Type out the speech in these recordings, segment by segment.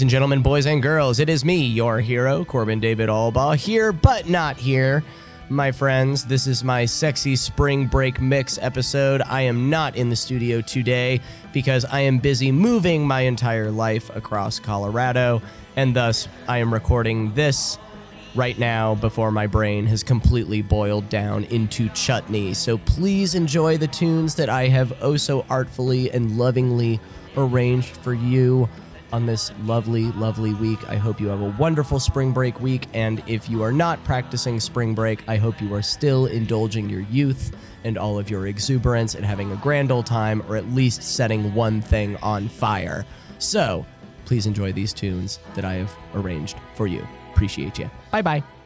Ladies and gentlemen, boys and girls. It is me, your hero, Corbin David Albaugh, here but not here. My friends, this is my sexy spring break mix episode. I am not in the studio today because I am busy moving my entire life across Colorado, and thus I am recording this right now before my brain has completely boiled down into chutney. So please enjoy the tunes that I have oh so artfully and lovingly arranged for you on this lovely, lovely week. I hope you have a wonderful spring break week. And if you are not practicing spring break, I hope you are still indulging your youth and all of your exuberance and having a grand old time, or at least setting one thing on fire. So please enjoy these tunes that I have arranged for you. Appreciate you. Bye bye.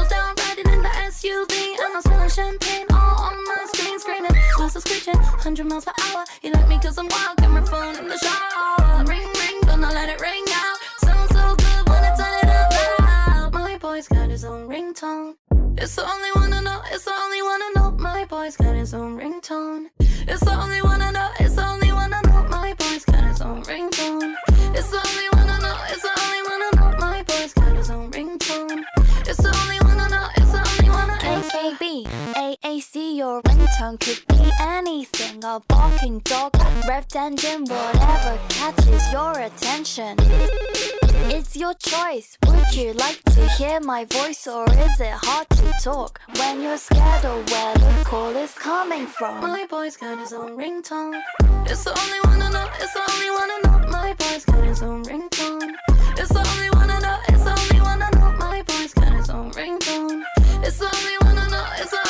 windows down, riding in the SUV. And I'm smelling champagne all on my screen, screaming, glasses screeching, 100 miles per hour. You like me cause I'm wild, camera phone in the shower. Ring, ring, gonna let it ring out. Sounds so good when I turn it up loud. My boy's got his own ringtone. It's the only one. a barking dog, revved engine, whatever catches your attention. It's your choice. Would you like to hear my voice, or is it hard to talk when you're scared of where the call is coming from? My boy's got his own ringtone. It's the only one I know. It's the only one I know. My boy's got his own ringtone. It's the only one I know. It's the only one I know. My boy's got his own ringtone. It's the only one I know. It's the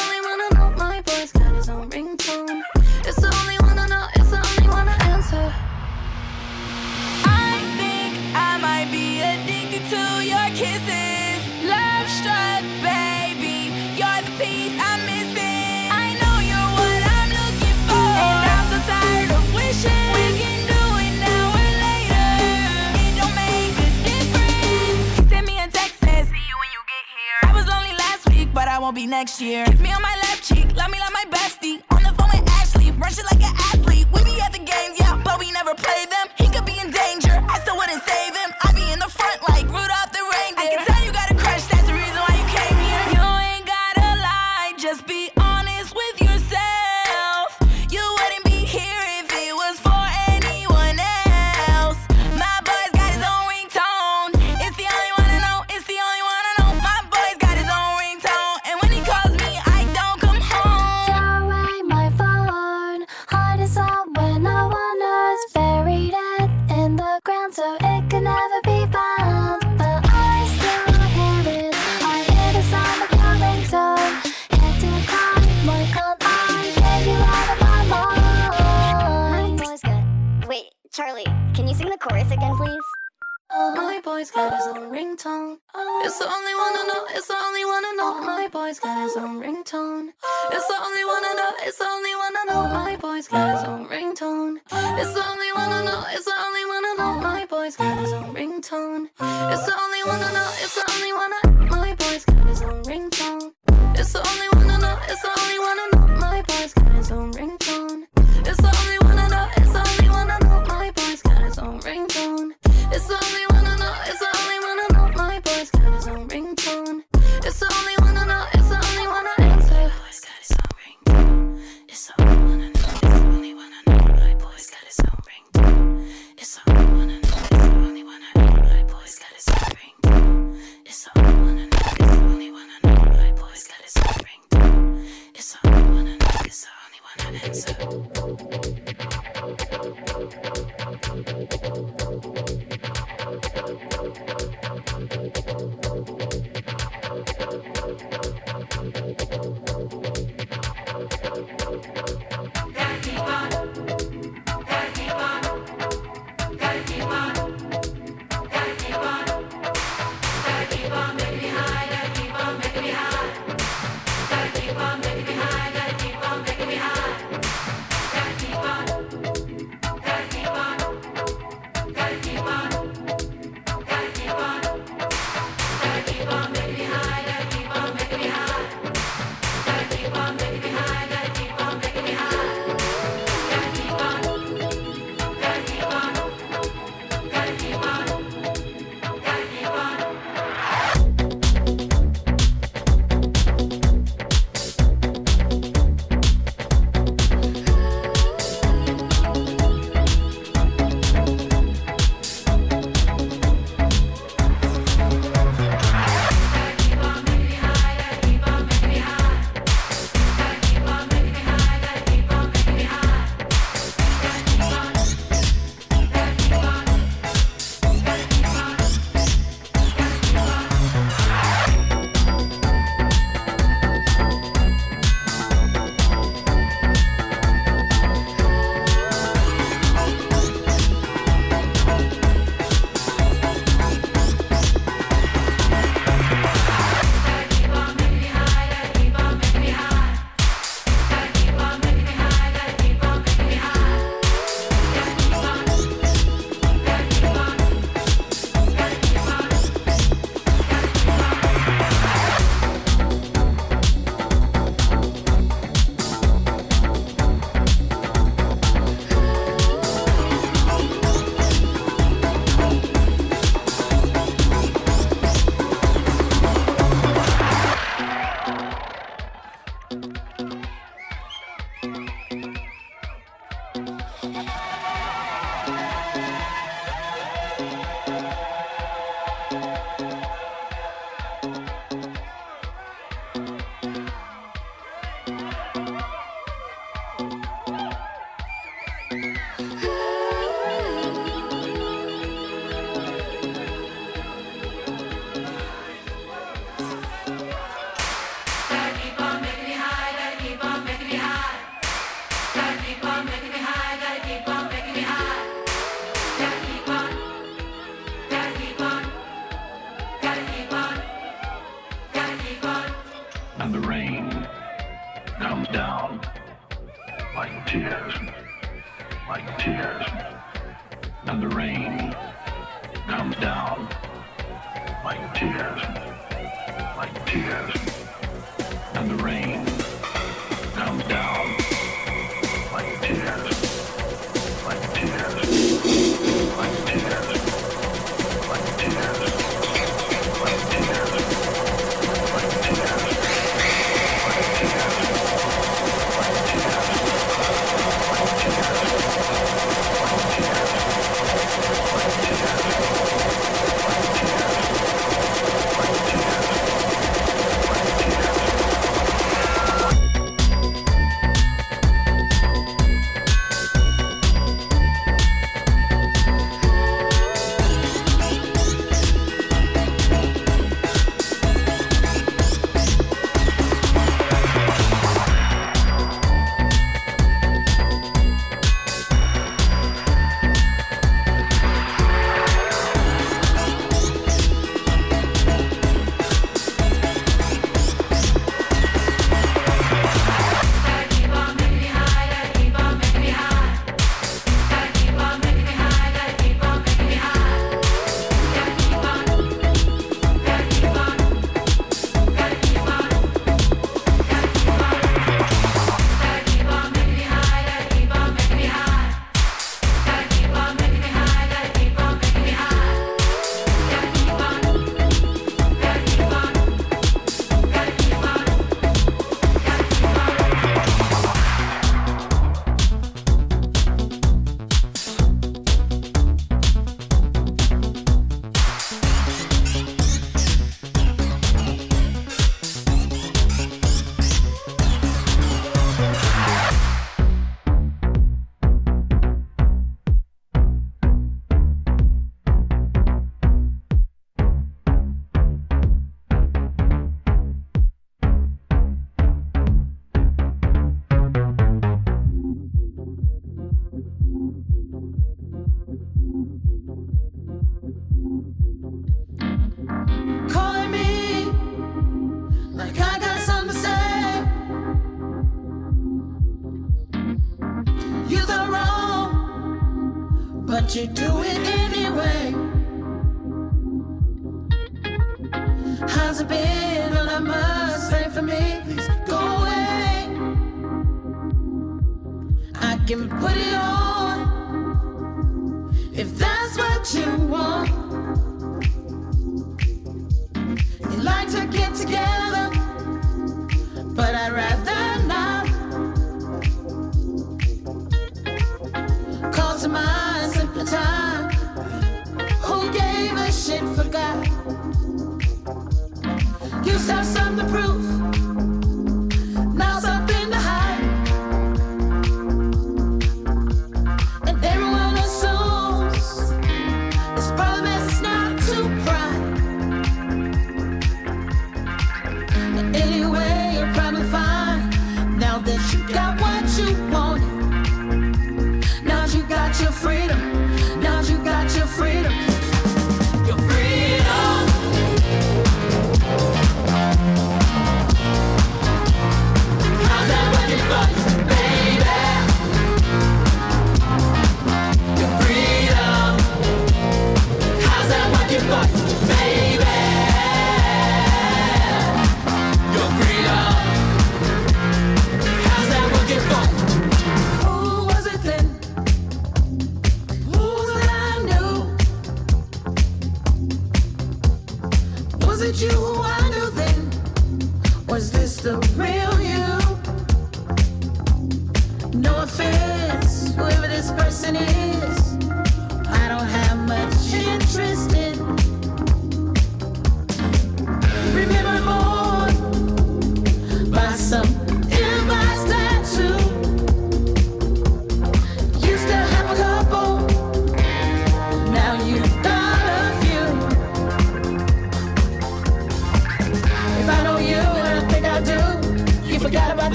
won't be next year. Me on my left cheek, love me like my bestie. On the phone with Ashley, run shit like an athlete. We be at the games, yeah, but we never play them. He could be in danger, I still wouldn't save him. I be in the front like Rudolph the reindeer. I can tell you got a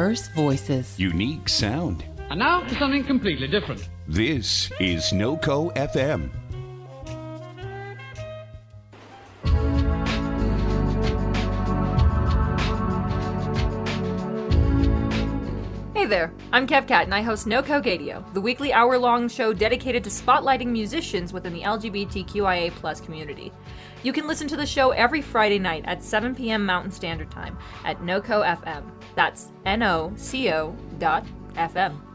diverse voices, unique sound. And now for something completely different. This is NoCo FM. Hey there, I'm Kev Cat and I host noco gadio Radio, the weekly hour-long show dedicated to spotlighting musicians within the LGBTQIA community. You can listen to the show every Friday night at 7 p.m. Mountain Standard Time at NoCo FM. That's N O C O dot FM.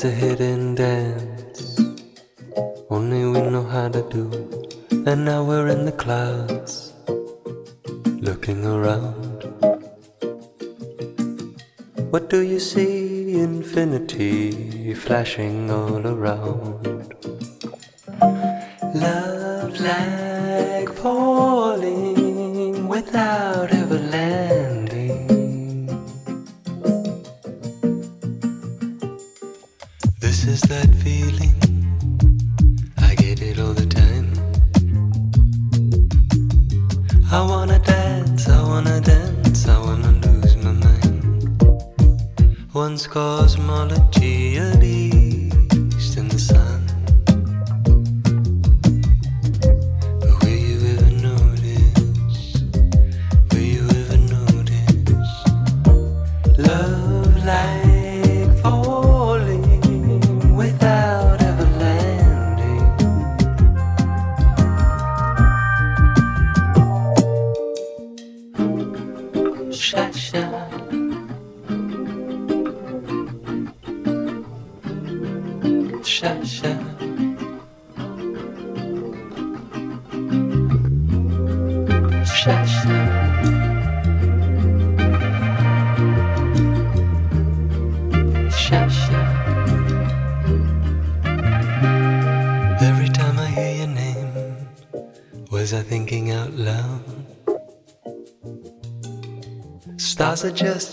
is a hidden cosmology of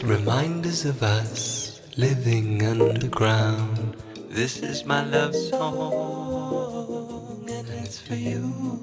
reminders of us living underground. This is my love song, and it's for you.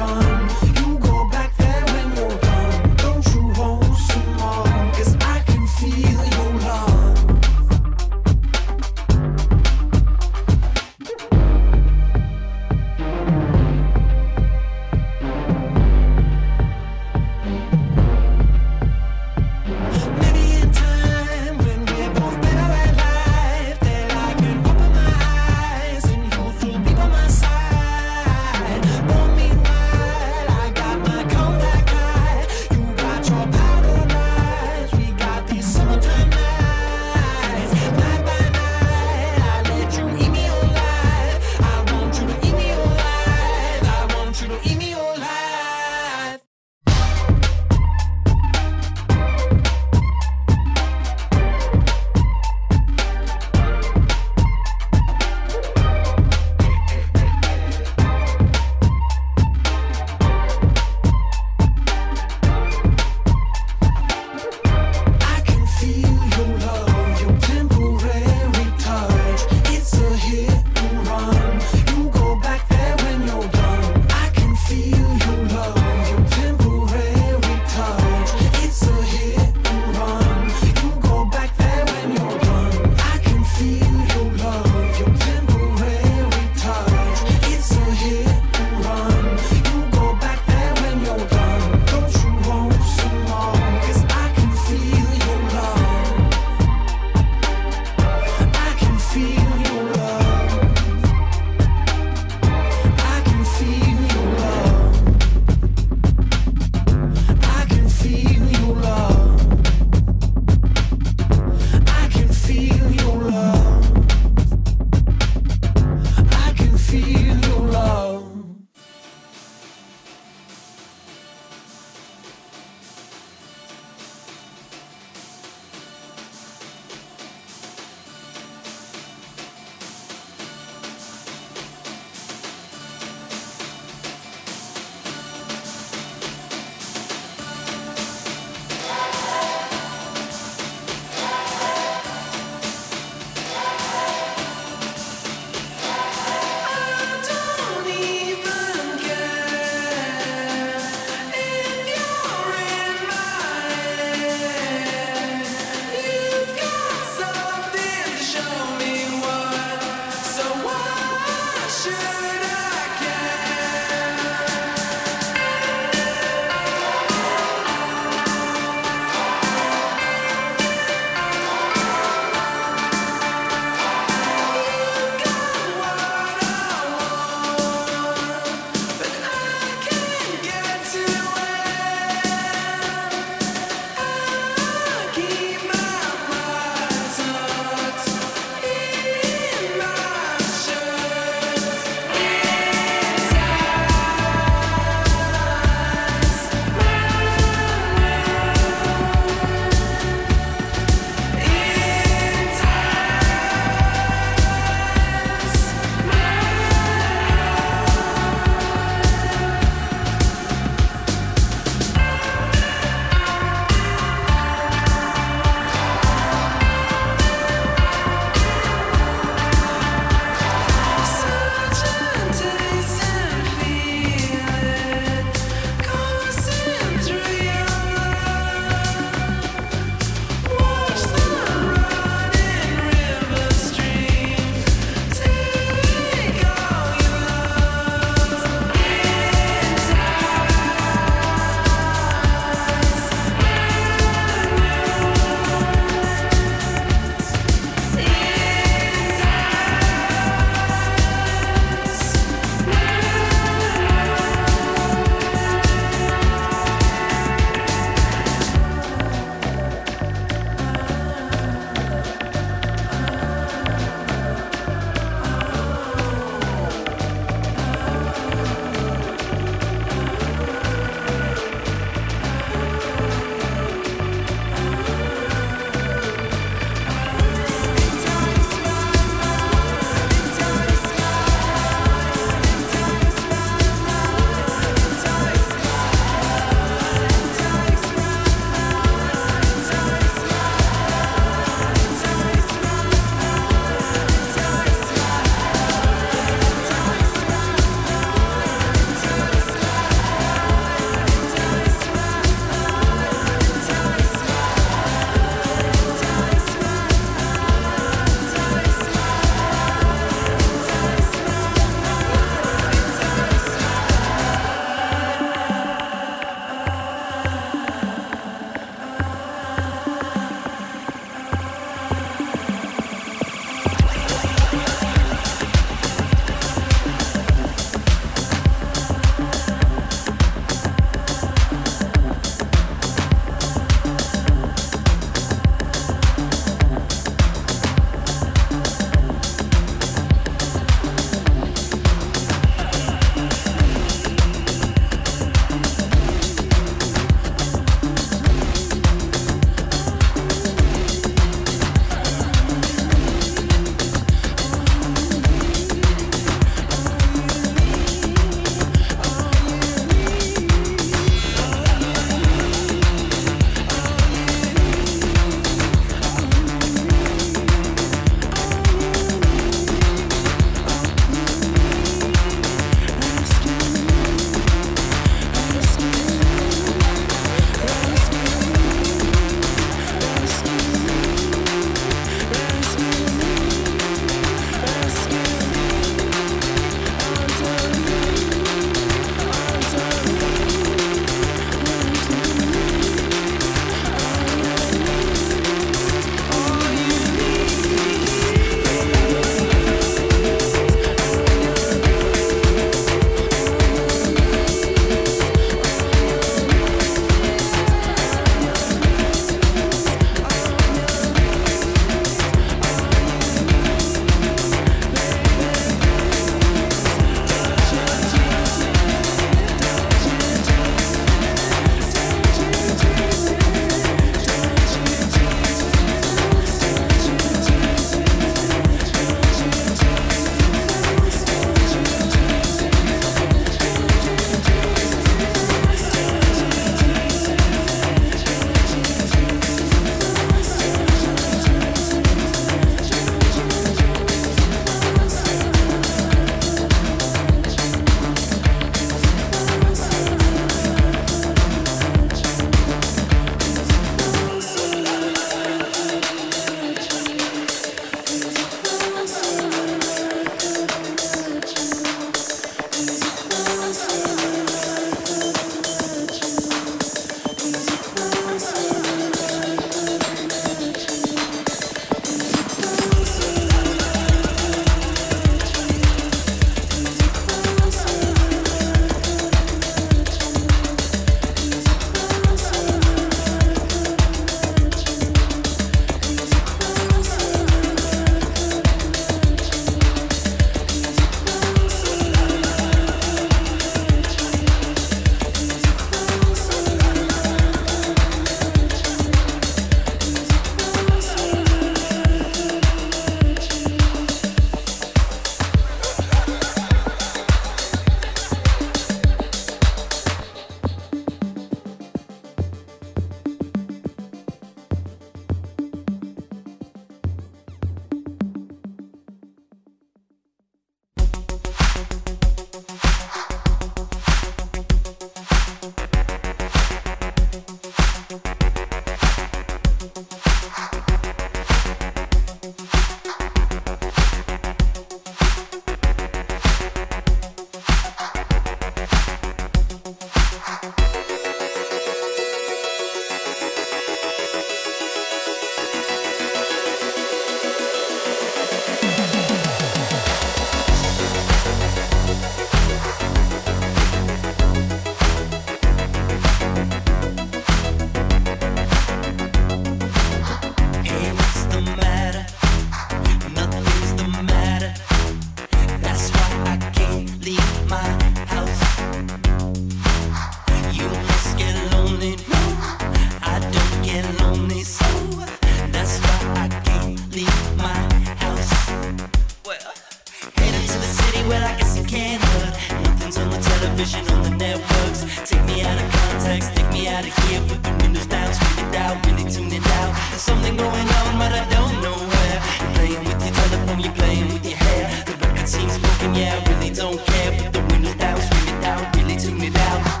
On the networks. Take me out of context, take me out of here. Put the windows down, scream it out, really tune it out. There's something going on, but I don't know where. You're playing with your telephone, you're playing with your hair. The record seems broken, yeah, I really don't care. Put the windows down, scream it out, really tune it out.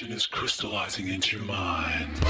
Information is crystallizing into your mind.